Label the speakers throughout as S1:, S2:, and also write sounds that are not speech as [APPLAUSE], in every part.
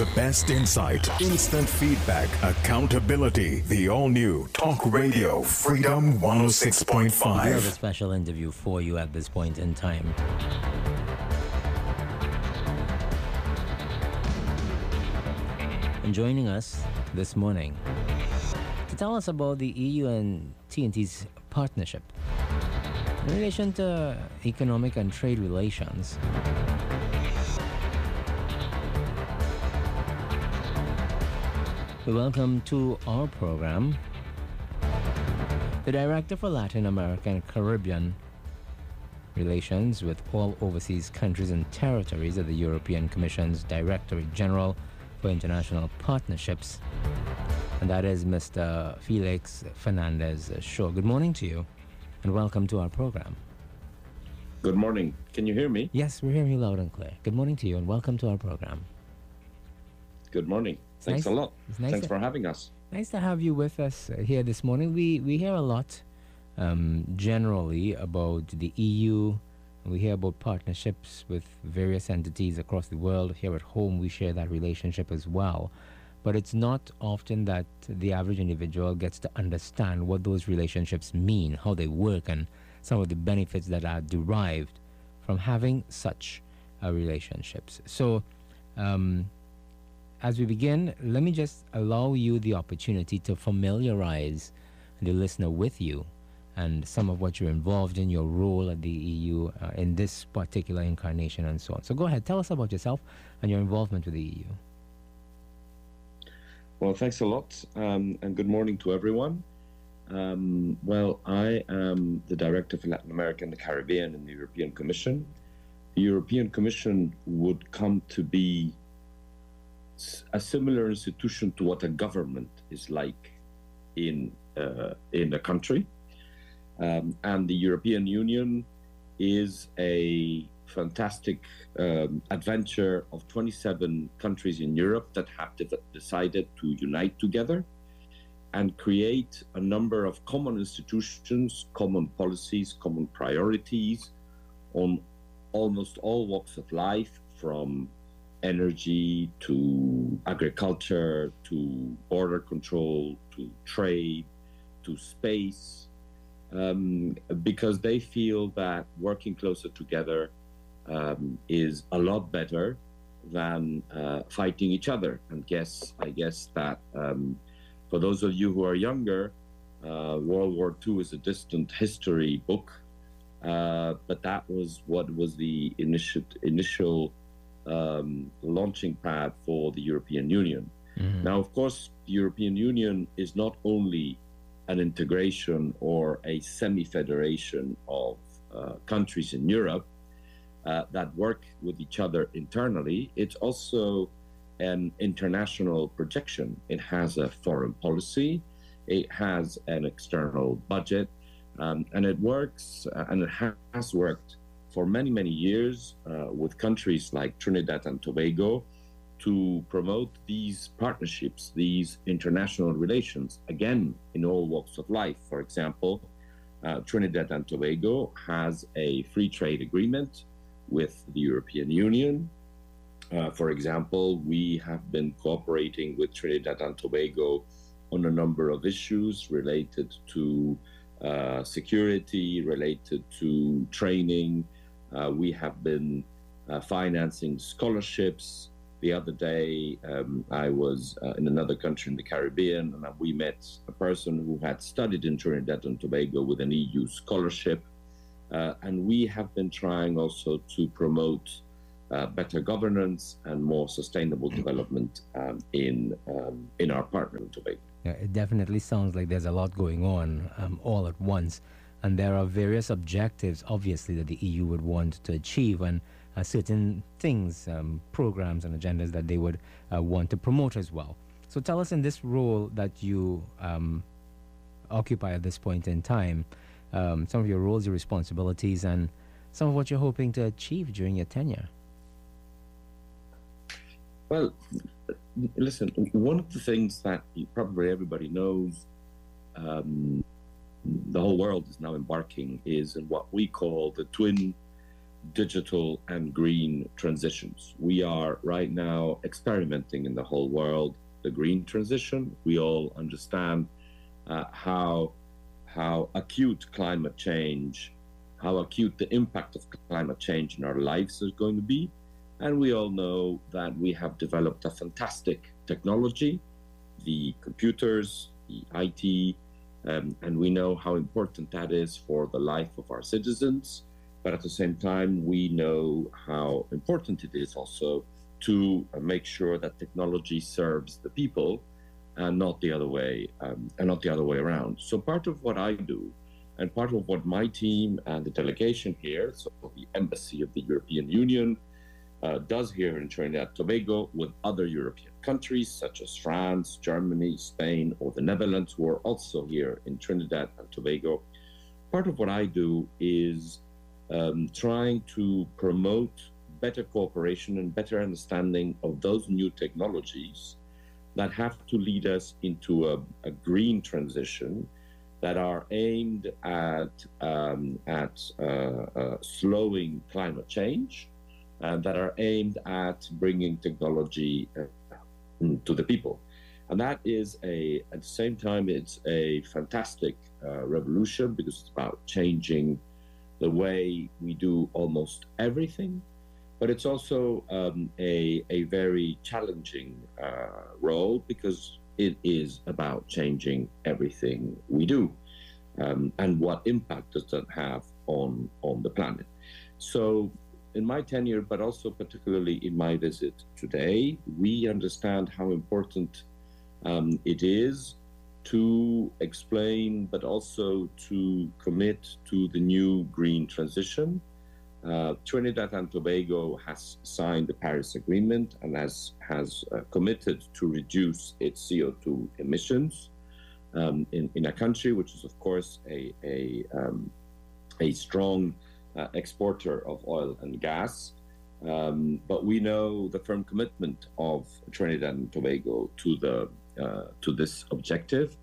S1: The best insight, instant feedback, accountability. The all new Talk Radio Freedom 106.5.
S2: We have a oh special interview for you at this point in time. And joining us this morning to tell us about the EU and T&T's partnership in relation to economic and trade relations. Welcome to our program the Director for Latin American and Caribbean Relations with all overseas countries and territories of the European Commission's Directorate General for International Partnerships, and that is Mr. Felix Fernandez Shaw. Good morning to you, and welcome to our program.
S3: Good morning. Can you hear me?
S2: Yes, we're hearing you loud and clear. Good morning to you, and welcome to our program.
S3: Good morning. Thanks
S2: nice,
S3: a lot.
S2: Nice
S3: Thanks for having us.
S2: Nice to have you with us here this morning. We we hear a lot um, generally about the EU. We hear about partnerships with various entities across the world. Here at home, we share that relationship as well. But it's not often that the average individual gets to understand what those relationships mean, how they work, and some of the benefits that are derived from having such uh, relationships. So, um, as we begin, let me just allow you the opportunity to familiarize the listener with you and some of what you're involved in, your role at the EU uh, in this particular incarnation, and so on. So go ahead, tell us about yourself and your involvement with the EU.
S3: Well, thanks a lot, um, and good morning to everyone. Um, well, I am the Director for Latin America and the Caribbean in the European Commission. The European Commission would come to be a similar institution to what a government is like in uh, in a country. Um, and the European Union is a fantastic um, adventure of 27 countries in Europe that have decided to unite together and create a number of common institutions, common policies, common priorities on almost all walks of life, from energy to agriculture to border control to trade to space um, because they feel that working closer together um, is a lot better than uh, fighting each other. And guess I guess that um, for those of you who are younger, uh, World War II is a distant history book, uh, but that was what was the initial initial um, launching pad for the European Union. Mm-hmm. Now, of course, the European Union is not only an integration or a semi federation of uh, countries in Europe uh, that work with each other internally, it's also an international projection. It has a foreign policy, it has an external budget, um, and it works uh, and it has worked for many, many years uh, with countries like Trinidad and Tobago to promote these partnerships, these international relations, again, in all walks of life. For example, uh, Trinidad and Tobago has a free trade agreement with the European Union. Uh, for example, we have been cooperating with Trinidad and Tobago on a number of issues related to uh, security, related to training, uh, we have been uh, financing scholarships. The other day, um, I was uh, in another country in the Caribbean, and we met a person who had studied in Trinidad and Tobago with an EU scholarship. Uh, and we have been trying also to promote uh, better governance and more sustainable development um, in um, in our partner in Tobago.
S2: Yeah, it definitely sounds like there's a lot going on um, all at once. And there are various objectives, obviously, that the EU would want to achieve, and uh, certain things, um, programs, and agendas that they would uh, want to promote as well. So, tell us in this role that you um, occupy at this point in time, um, some of your roles, your responsibilities, and some of what you're hoping to achieve during your tenure.
S3: Well, listen, one of the things that probably everybody knows um, the whole world is now embarking is in what we call the twin digital and green transitions. We are right now experimenting in the whole world the green transition. We all understand uh, how how acute climate change, how acute the impact of climate change in our lives is going to be, and we all know that we have developed a fantastic technology, the computers, the IT, um, and we know how important that is for the life of our citizens. But at the same time, we know how important it is also to make sure that technology serves the people and not the other way um, and not the other way around. So part of what I do and part of what my team and the delegation here, so the embassy of the European Union, uh, does here in Trinidad and Tobago with other European countries such as France, Germany, Spain, or the Netherlands, who are also here in Trinidad and Tobago. Part of what I do is um, trying to promote better cooperation and better understanding of those new technologies that have to lead us into a, a green transition that are aimed at um, at uh, uh, slowing climate change, and that are aimed at bringing technology uh, to the people, and that is a at the same time it's a fantastic uh, revolution because it's about changing the way we do almost everything but it's also um, a, a very challenging uh, role because it is about changing everything we do um, and what impact does that have on, on the planet. So, in my tenure, but also particularly in my visit today, we understand how important um, it is to explain, but also to commit to the new green transition. Uh, Trinidad and Tobago has signed the Paris Agreement and has has uh, committed to reduce its CO2 emissions um, in in a country which is of course a a um, a strong exporter of oil and gas. Um, but we know the firm commitment of Trinidad and Tobago to the uh, to this objective,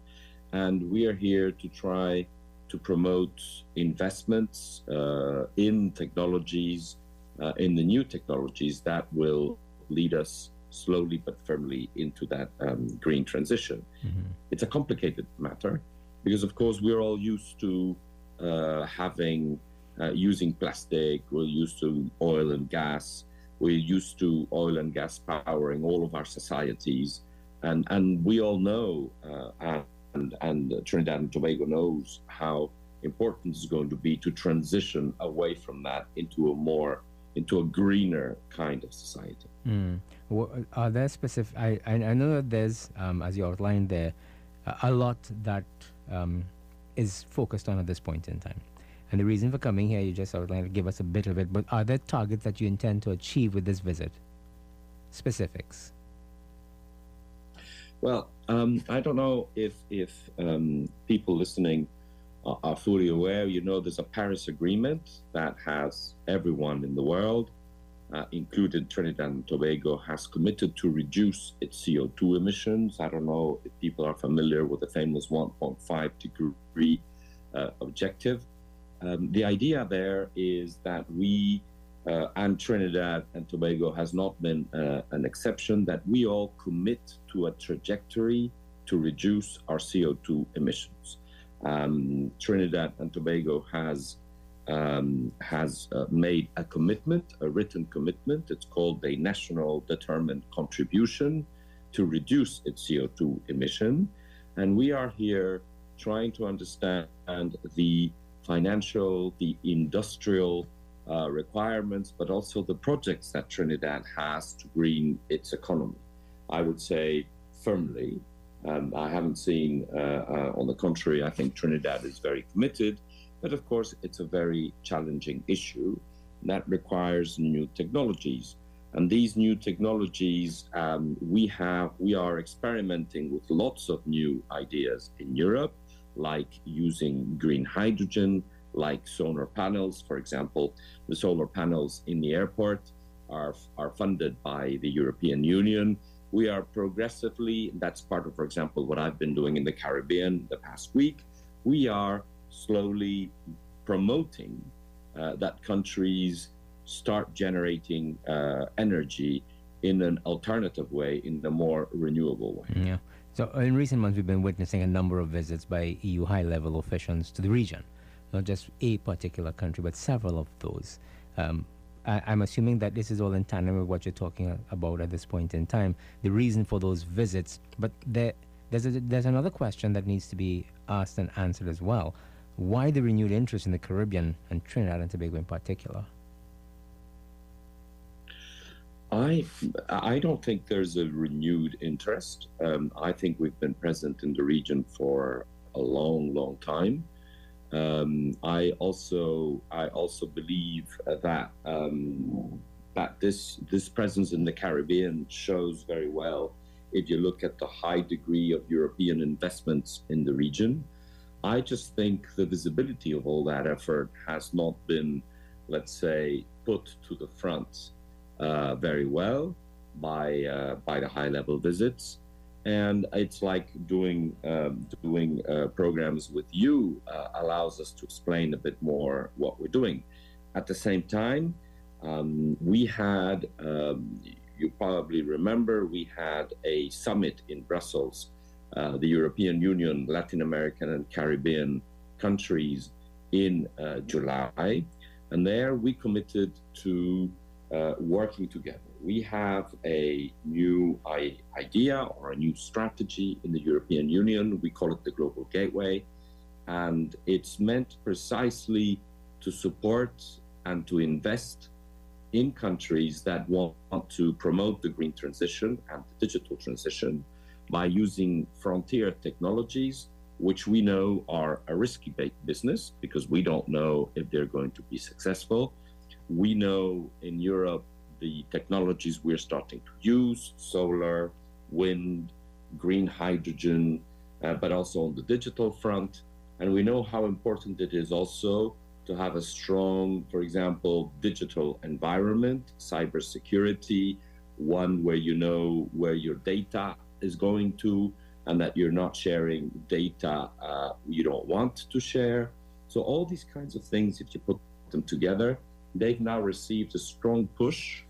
S3: and we are here to try to promote investments uh, in technologies, uh, in the new technologies that will lead us slowly but firmly into that um, green transition. Mm-hmm. It's a complicated matter because, of course, we're all used to uh, having uh, using plastic. We're used to oil and gas. We're used to oil and gas powering all of our societies, and and we all know uh, and, and Trinidad and Tobago knows how important it's going to be to transition away from that into a more into a greener kind of society.
S2: Mm. Well, are there specific? I, I know that there's, um, as you outlined there, a lot that um, is focused on at this point in time. And the reason for coming here, you just outlined, give us a bit of it. But are there targets that you intend to achieve with this visit? Specifics.
S3: Well, um, I don't know if if um, people listening are, are, fully aware. You know, there's a Paris Agreement that has everyone in the world, uh, including Trinidad and Tobago, has committed to reduce its CO2 emissions. I don't know if people are familiar with the famous 1.5 degree uh, objective. Um, the idea there is that we uh, and Trinidad and Tobago has not been uh, an exception, that we all commit to a trajectory to reduce our CO2 emissions. Um, Trinidad and Tobago has um, has uh, made a commitment, a written commitment. It's called a national determined contribution to reduce its CO2 emission, and we are here trying to understand the financial, the industrial uh, requirements, but also the projects that Trinidad has to green its economy. I would say firmly. Um, I haven't seen, uh, uh, on the contrary, I think Trinidad is very committed, but of course, it's a very challenging issue that requires new technologies. And these new technologies, um, we have, we are experimenting with lots of new ideas in Europe, like using green hydrogen, like solar panels. For example, the solar panels in the airport are, are funded by the European Union. We are progressively, that's part of, for example, what I've been doing in the Caribbean the past week. We are slowly promoting uh, that countries start generating uh, energy in an alternative way, in a more renewable way.
S2: Yeah. So in recent months, we've been witnessing a number of visits by EU high-level officials to the region, not just a particular country, but several of those. Um, I, am assuming that this is all in tandem with what you're talking about at this point in time, the reason for those visits. But there, there's, a, there's another question that needs to be asked and answered as well. Why the renewed interest in the Caribbean and Trinidad and Tobago in particular?
S3: I I don't think there's a renewed interest. Um, I think we've been present in the region for a long, long time. Um, I also I also believe that um, that this this presence in the Caribbean shows very well if you look at the high degree of European investments in the region. I just think the visibility of all that effort has not been, let's say, put to the front uh, very well by uh, by the high level visits and it's like doing um, doing uh, programs with you uh, allows us to explain a bit more what we're doing. At the same time, um, we had um, you probably remember we had a summit in Brussels, uh, the European Union, Latin American and Caribbean countries in uh, July, and there we committed to uh, working together we have a new idea or a new strategy in the European Union. We call it the Global Gateway. And it's meant precisely to support and to invest in countries that want to promote the green transition and the digital transition by using frontier technologies, which we know are a risky business because we don't know if they're going to be successful. We know in Europe the technologies we're starting to use solar, wind, green hydrogen, uh, but also on the digital front. And we know how important it is also to have a strong, for example, digital environment, cybersecurity, one where you know where your data is going to and that you're not sharing data uh, you don't want to share. So, all these kinds of things, if you put them together, they've now received a strong push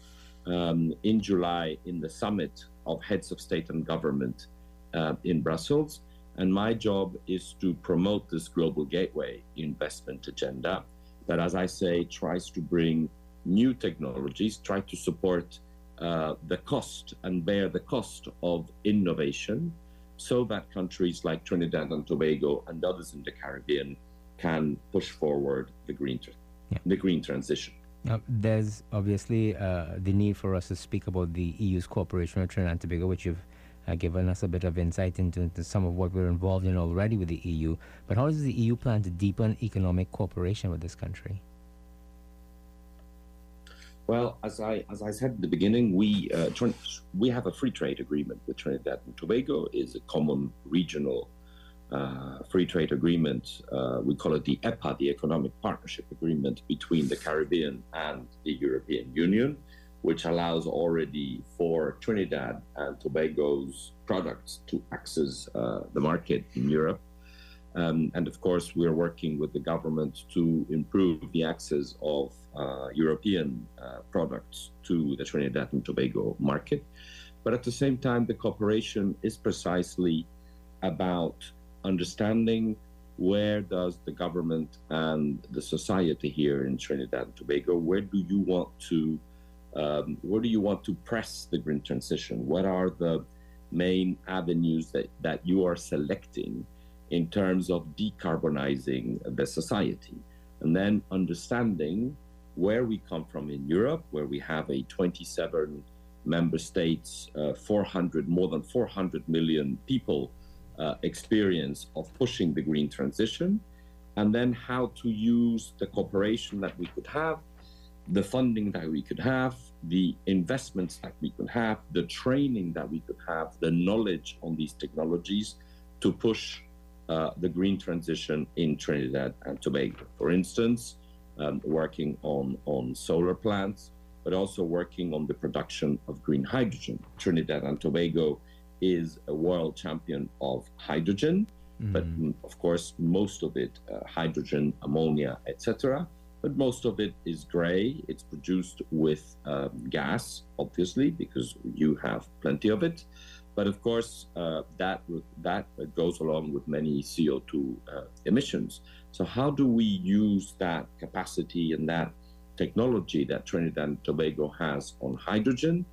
S3: um, in July in the summit of heads of state and government uh, in Brussels. And my job is to promote this global gateway investment agenda that, as I say, tries to bring new technologies, try to support uh, the cost and bear the cost of innovation so that countries like Trinidad and Tobago and others in the Caribbean can push forward the green, tra- yeah. the green transition.
S2: There's obviously uh, the need for us to speak about the EU's cooperation with Trinidad and Tobago, which you've uh, given us a bit of insight into, into, some of what we're involved in already with the EU. But how does the EU plan to deepen economic cooperation with this country?
S3: Well, as I as I said at the beginning, we uh, we have a free trade agreement with Trinidad and Tobago. is a common regional uh, free trade agreement. Uh, we call it the EPA, the Economic Partnership Agreement between the Caribbean and the European Union, which allows already for Trinidad and Tobago's products to access uh, the market in Europe. Um, and of course, we're working with the government to improve the access of uh, European uh, products to the Trinidad and Tobago market. But at the same time, the cooperation is precisely about understanding where does the government and the society here in Trinidad and Tobago, where do you want to, um, where do you want to press the green transition? What are the main avenues that, that you are selecting in terms of decarbonizing the society? And then understanding where we come from in Europe, where we have a 27 member states, uh, 400, more than 400 million people uh, experience of pushing the green transition, and then how to use the cooperation that we could have, the funding that we could have, the investments that we could have, the training that we could have, the knowledge on these technologies to push uh, the green transition in Trinidad and Tobago. For instance, um, working on, on solar plants, but also working on the production of green hydrogen. Trinidad and Tobago is a world champion of hydrogen, mm. but of course, most of it, uh, hydrogen, ammonia, etc. but most of it is gray. It's produced with um, gas, obviously, because you have plenty of it. But of course, uh, that that goes along with many CO2 uh, emissions. So how do we use that capacity and that technology that Trinidad and Tobago has on hydrogen?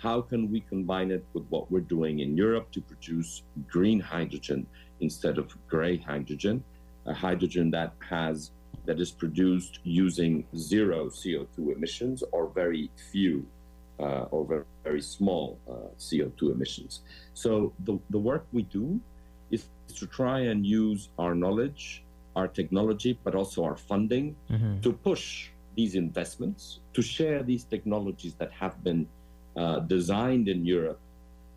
S3: How can we combine it with what we're doing in Europe to produce green hydrogen instead of gray hydrogen, a hydrogen that has that is produced using zero CO2 emissions or very few uh, or very, very small uh, CO2 emissions. So the, the work we do is to try and use our knowledge, our technology, but also our funding mm-hmm. to push these investments, to share these technologies that have been uh, designed in Europe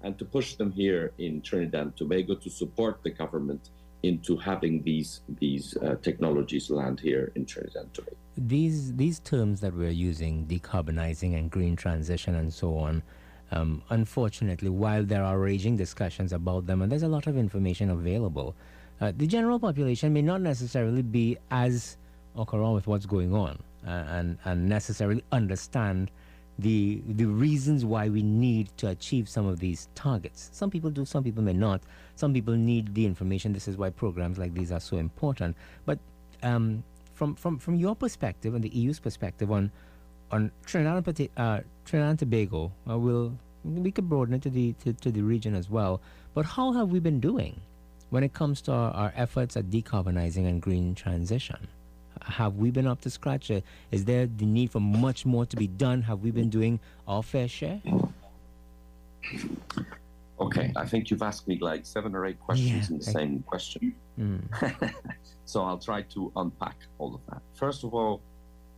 S3: and to push them here in Trinidad and Tobago to support the government into having these these uh, technologies land here in Trinidad and Tobago.
S2: These these terms that we're using, decarbonizing and green transition and so on. Um, unfortunately, while there are raging discussions about them, and there's a lot of information available, uh, the general population may not necessarily be as au courant with what's going on uh, and, and necessarily understand the the reasons why we need to achieve some of these targets. Some people do, some people may not. Some people need the information. This is why programs like these are so important. But um, from from from your perspective and the EU's perspective on on Trinidad and, uh, Trinidad and Tobago, uh, we'll, we could broaden it to the to, to the region as well. But how have we been doing when it comes to our, our efforts at decarbonizing and green transition? Have we been up to scratch? Uh, is there the need for much more to be done? Have we been doing our fair share?
S3: Okay, I think you've asked me like seven or eight questions yeah, in the same question. Mm. [LAUGHS] so I'll try to unpack all of that. First of all,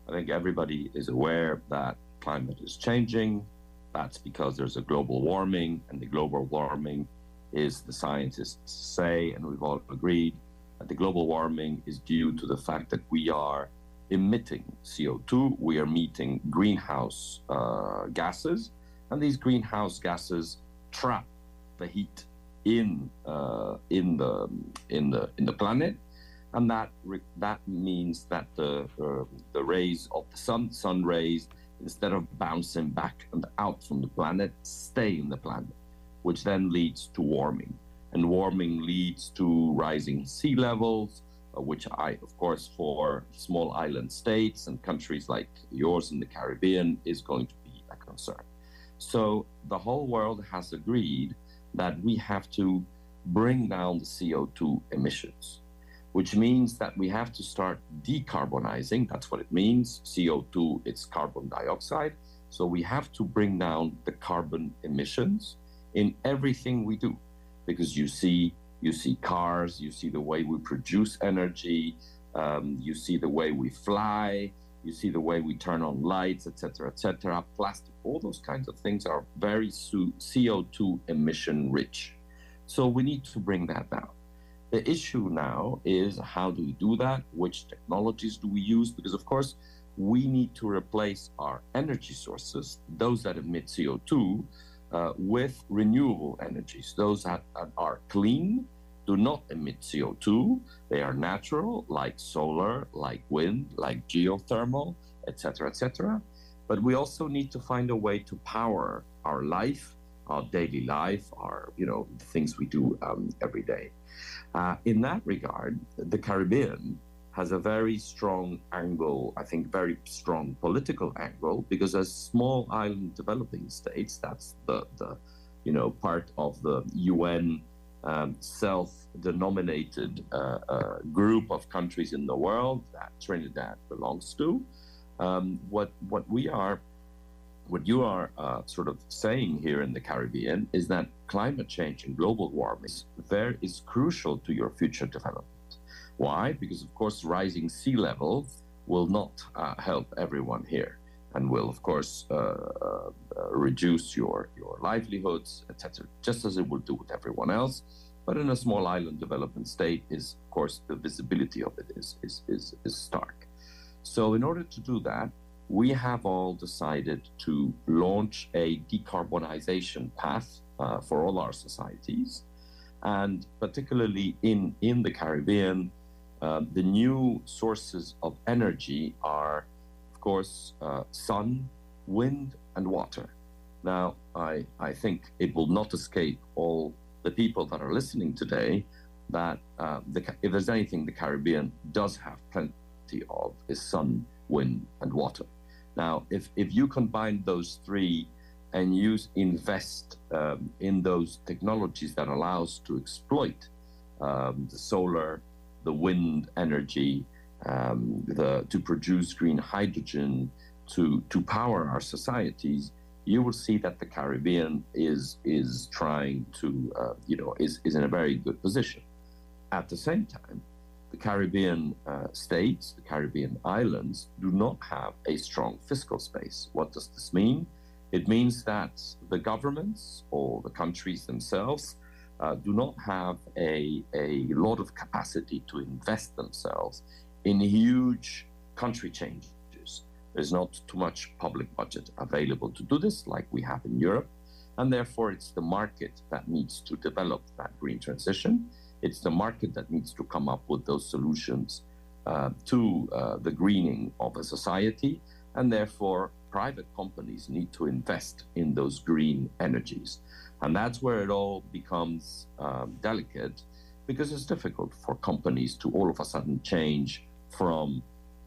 S3: I think everybody is aware that climate is changing. That's because there's a global warming, and the global warming is the scientists say, and we've all agreed, the global warming is due to the fact that we are emitting CO2, we are emitting greenhouse uh, gases, and these greenhouse gases trap the heat in uh, in the in the in the planet, and that that means that the uh, the rays of the sun, sun rays, instead of bouncing back and out from the planet, stay in the planet, which then leads to warming and warming leads to rising sea levels, uh, which I, of course, for small island states and countries like yours in the Caribbean, is going to be a concern. So the whole world has agreed that we have to bring down the CO2 emissions, which means that we have to start decarbonizing. That's what it means. CO2, it's carbon dioxide. So we have to bring down the carbon emissions in everything we do because you see you see cars, you see the way we produce energy, um, you see the way we fly, you see the way we turn on lights, etc., etc. Plastic, all those kinds of things are very CO2 emission rich. So we need to bring that down. The issue now is how do we do that? Which technologies do we use? Because of course, we need to replace our energy sources, those that emit CO2, uh, with renewable energies. Those that, that, are clean, do not emit CO2. They are natural, like solar, like wind, like geothermal, etc., etc. But we also need to find a way to power our life, our daily life, our you know things we do um, every day. Uh, in that regard, the Caribbean has a very strong angle, I think, very strong political angle, because as small island developing states, that's the, the you know, part of the UN um, self-denominated uh, uh, group of countries in the world that Trinidad belongs to. Um, what what we are, what you are uh, sort of saying here in the Caribbean is that climate change and global warming is, very, is crucial to your future development. Why? Because, of course, rising sea level will not uh, help everyone here and will, of course, uh, uh, reduce your, your livelihoods, etc., just as it will do with everyone else. But in a small island development state, is of course the visibility of it is, is, is, is stark. So, in order to do that, we have all decided to launch a decarbonization path uh, for all our societies, and particularly in in the Caribbean, Uh, the new sources of energy are, of course, uh, sun, wind, and water. Now, I, I think it will not escape all the people that are listening today that uh, the, if there's anything the Caribbean does have plenty of is sun, wind, and water. Now, if, if you combine those three and use invest um, in those technologies that allows to exploit um, the solar, the wind energy, um, the, to produce green hydrogen, to, to power our societies, you will see that the Caribbean is is trying to uh, you know is is in a very good position. At the same time, the Caribbean uh, states, the Caribbean islands, do not have a strong fiscal space. What does this mean? It means that the governments or the countries themselves uh, do not have a, a lot of capacity to invest themselves in huge country changes. There's not too much public budget available to do this, like we have in Europe. And therefore, it's the market that needs to develop that green transition. It's the market that needs to come up with those solutions uh, to uh, the greening of a society. And therefore, private companies need to invest in those green energies. And that's where it all becomes um, delicate because it's difficult for companies to all of a sudden change from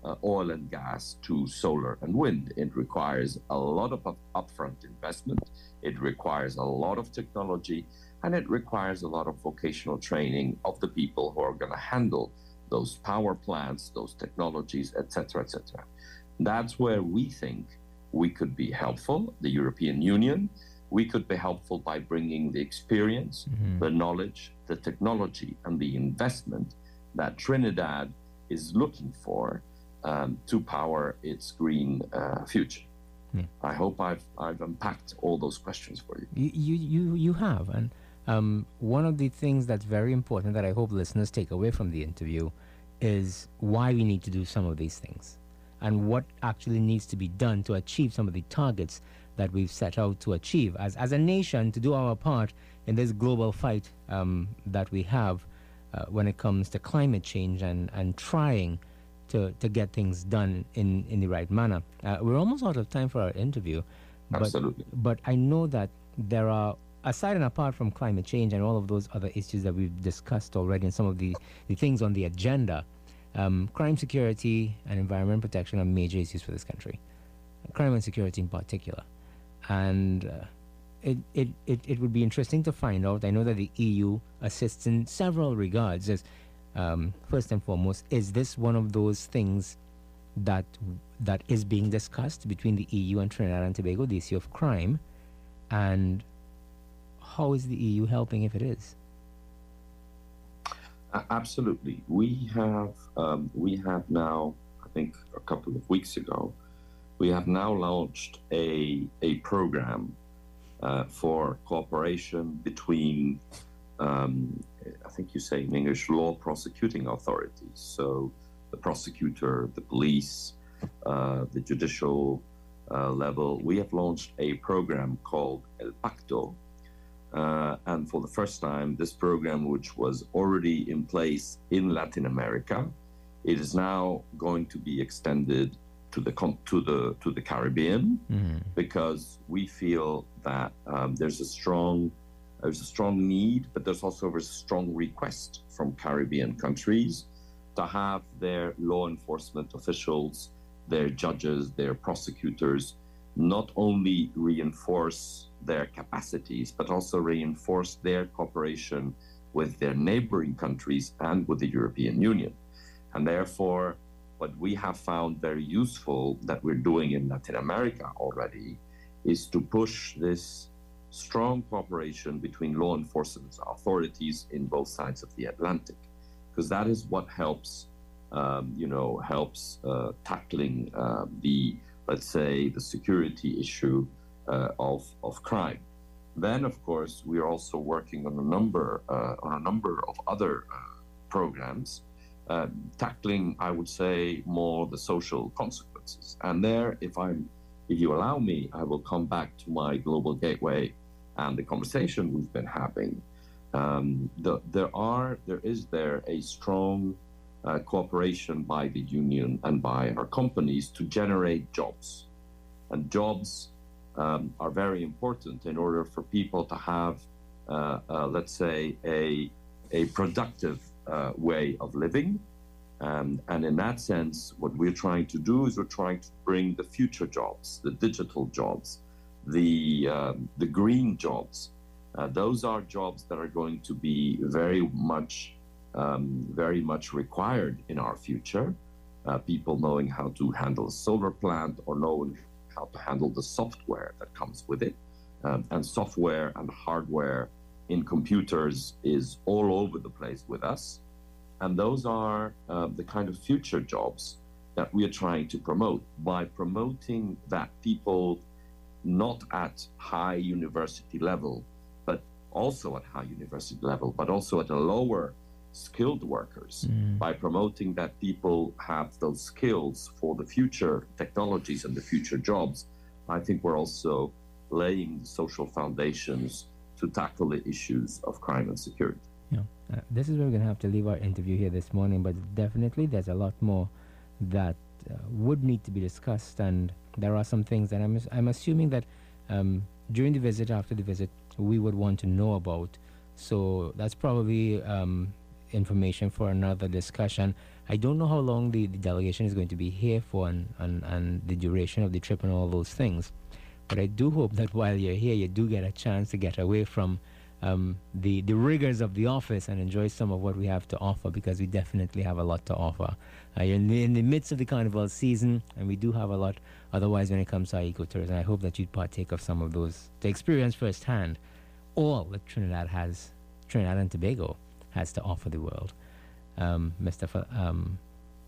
S3: uh, oil and gas to solar and wind. It requires a lot of upfront investment, it requires a lot of technology, and it requires a lot of vocational training of the people who are going to handle those power plants, those technologies, etc., etc. That's where we think we could be helpful, the European Union. We could be helpful by bringing the experience, mm-hmm. the knowledge, the technology, and the investment that Trinidad is looking for um, to power its green uh, future. Yeah. I hope I've, I've unpacked all those questions for you.
S2: You, you, you have. And um, one of the things that's very important that I hope listeners take away from the interview is why we need to do some of these things and what actually needs to be done to achieve some of the targets that we've set out to achieve as, as a nation to do our part in this global fight um, that we have uh, when it comes to climate change and, and trying to, to get things done in, in the right manner. Uh, we're almost out of time for our interview.
S3: But, Absolutely.
S2: But I know that there are, aside and apart from climate change and all of those other issues that we've discussed already and some of the, the things on the agenda, um, crime security and environment protection are major issues for this country. Crime and security in particular. And uh, it, it, it, it would be interesting to find out. I know that the EU assists in several regards. As um, first and foremost, is this one of those things that that is being discussed between the EU and Trinidad and Tobago, the issue of crime, and how is the EU helping if it is?
S3: Absolutely, we have um, we have now, I think, a couple of weeks ago, we have now launched a a program uh, for cooperation between um, I think you say in English, law prosecuting authorities. So the prosecutor, the police, uh, the judicial uh, level. We have launched a program called EL PAcCTO. Uh, and for the first time, this program, which was already in place in Latin America, it is now going to be extended to the to the to the Caribbean mm-hmm. because we feel that um, there's a strong there's a strong need, but there's also a strong request from Caribbean countries to have their law enforcement officials, their judges, their prosecutors not only reinforce their capacities, but also reinforce their cooperation with their neighboring countries and with the European Union. And therefore, what we have found very useful that we're doing in Latin America already is to push this strong cooperation between law enforcement authorities in both sides of the Atlantic, because that is what helps, um, you know, helps uh, tackling uh, the, let's say, the security issue uh, of of crime. Then, of course, we are also working on a number uh, on a number of other uh, programs. Uh, tackling, I would say, more the social consequences. And there, if I'm if you allow me, I will come back to my global gateway and the conversation we've been having. Um, the, there are there is there a strong uh, cooperation by the union and by our companies to generate jobs. And jobs um, are very important in order for people to have, uh, uh, let's say, a, a productive uh, way of living. Um, and in that sense, what we're trying to do is we're trying to bring the future jobs, the digital jobs, the, um, the green jobs. Uh, those are jobs that are going to be very much, um, very much required in our future. Uh, people knowing how to handle a solar plant or knowing how to handle the software that comes with it. Um, and software and hardware in computers is all over the place with us. And those are uh, the kind of future jobs that we are trying to promote by promoting that people not at high university level, but also at high university level, but also at a lower skilled workers mm. by promoting that people have those skills for the future technologies and the future jobs. I think we're also laying the social foundations to tackle the issues of crime and security.
S2: Yeah. Uh, this is where we're going to have to leave our interview here this morning, but definitely there's a lot more that uh, would need to be discussed, and there are some things that I'm, I'm assuming that um, during the visit, after the visit, we would want to know about. So that's probably um, information for another discussion. I don't know how long the, the delegation is going to be here for and, and, and the duration of the trip and all those things. But I do hope that while you're here, you do get a chance to get away from um, the, the rigors of the office and enjoy some of what we have to offer because we definitely have a lot to offer. Uh, you're in the, in the midst of the carnival season and we do have a lot otherwise when it comes to our ecotourism. I hope that you'd partake of some of those to experience firsthand all that Trinidad has, Trinidad and Tobago has to offer the world. Um, Mr. F- um,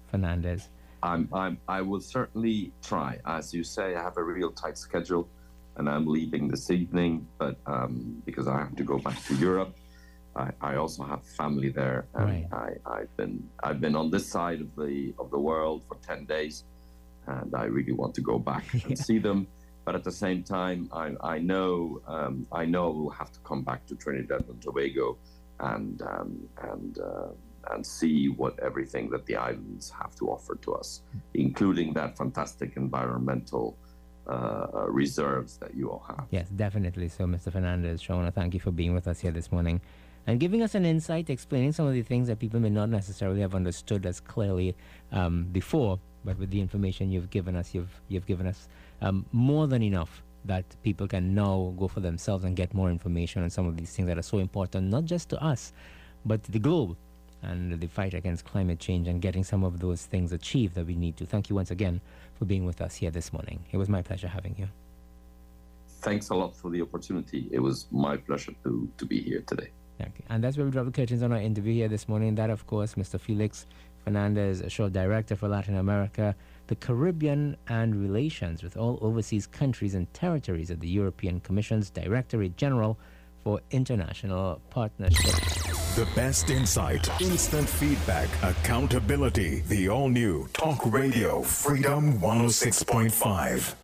S2: Fernandez.
S3: I'm, I'm, I will certainly try. As you say, I have a real tight schedule and I'm leaving this evening, but um, because I have to go back to Europe. I, I also have family there, and right. I, have been I've been on this side of the of the world for ten days, and I really want to go back yeah. [LAUGHS] and see them. But at the same time, I, I know um, I know we'll have to come back to Trinidad and Tobago, and um, and uh, and see what everything that the islands have to offer to us, including that fantastic environmental uh, uh, reserves that you all have.
S2: Yes, definitely. So, Mr. Fernandez, Shona, thank you for being with us here this morning and giving us an insight, explaining some of the things that people may not necessarily have understood as clearly um, before. But with the information you've given us, you've you've given us um, more than enough that people can now go for themselves and get more information on some of these things that are so important, not just to us, but to the globe and the fight against climate change and getting some of those things achieved that we need to. Thank you once again for being with us here this morning. It was my pleasure having you.
S3: Thanks a lot for the opportunity. It was my pleasure to, to be here today.
S2: Okay. And that's where we drop the curtains on our interview here this morning. That, of course, Mr. Felix Fernandez Shaw director for Latin America, the Caribbean, and relations with all overseas countries and territories at the European Commission's Directorate General for International Partnership.
S1: The best insight, instant feedback, accountability. The all new Talk Radio Freedom 106.5.